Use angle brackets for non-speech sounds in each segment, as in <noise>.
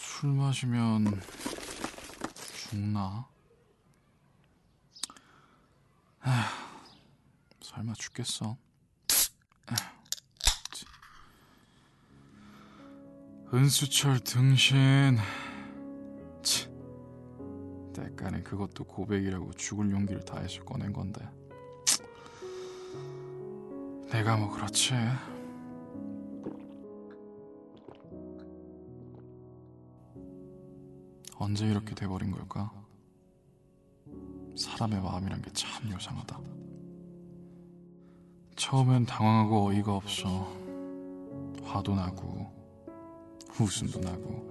술 마시면 죽나? 설마 죽겠어? 은수철 등신 치. 때까는 그것도 고백이라고 죽을 용기를 다해서 꺼낸 건데 내가 뭐 그렇지 언제 이렇게 돼버린 걸까? 사람의 마음이란 게 참 요상하다. 처음엔 당황하고 어이가 없어. 화도 나고, 웃음도 나고,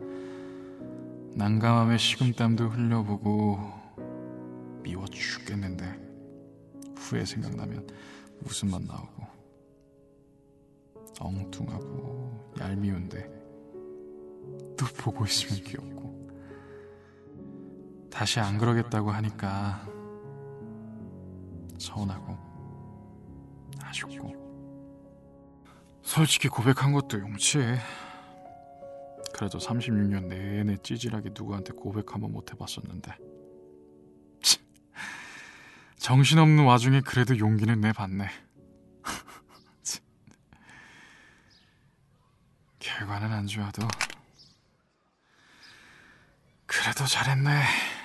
난감함에 식은땀도 흘려보고, 미워 죽겠는데, 후에 생각나면 웃음만 나오고, 엉뚱하고, 얄미운데, 또 보고 있으면 귀엽고, 다시 안 그러겠다고 하니까 서운하고 아쉽고. 솔직히 고백한 것도 용치 그래도 36년 내내 찌질하게 누구한테 고백 한번 못 해봤었는데. 치, 정신없는 와중에 그래도 용기는 내봤네. <laughs> 치. 결과는 안 좋아도 그래도 잘했네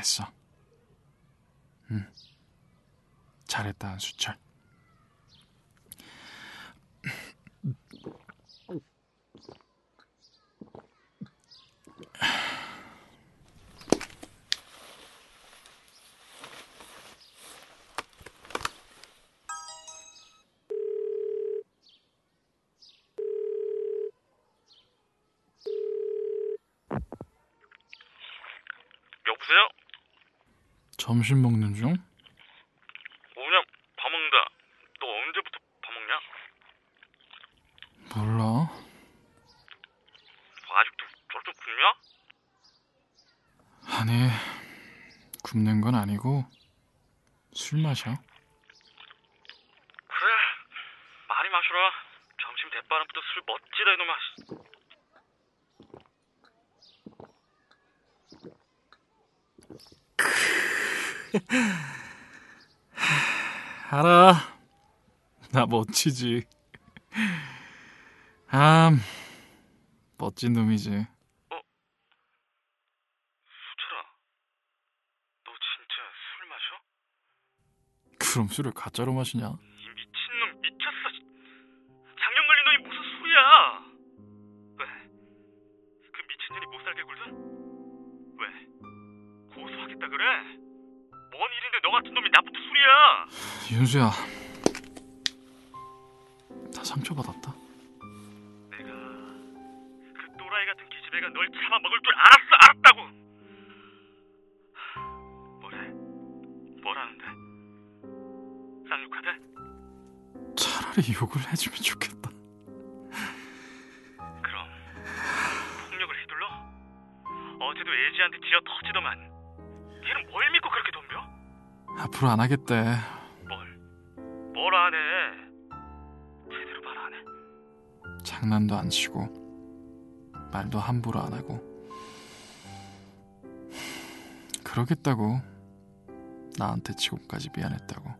잘했어. 응. 잘했다, 한수철. 여보세요? 점심 먹는 중? 오냐 밥 먹는다. 너 언제부터 밥 먹냐? 몰라. 너 아직도 저좀 굶냐? 아니, 굶는 건 아니고 술 마셔. 그래. 많이 마셔라. 점심 대바람부터 술 멋지다 이놈아. 알아. 나 멋지지. 아, 멋진 놈이지. 수철아. 너 진짜 술 마셔? 그럼 술을 가짜로 마시냐? 이 미친놈 미쳤어. 작년 걸린 놈이 무슨 술이야? 왜? 그 미친년이 못 살게 굴든? 왜? 고소하겠다 그래? 뭔 일인데 너 같은 놈이 나부터 술이야? 윤수야. 다 상처받았다. 내가 그 또라이 같은 기집애가 널 잡아먹을 줄 알았어 알았다고 뭐래 뭐라는데 쌍욕하대 차라리 욕을 해주면 좋겠다. 그럼 폭력을 휘둘러 어제도 애지한테 지어 터지더만 걔는 뭘 믿고 그렇게 덤벼? 앞으로 안 하겠대. 뭘안 해? 제대로 말 안 해. 장난도 안 치고 말도 함부로 안 하고. 그러겠다고. 나한테 지금까지 미안했다고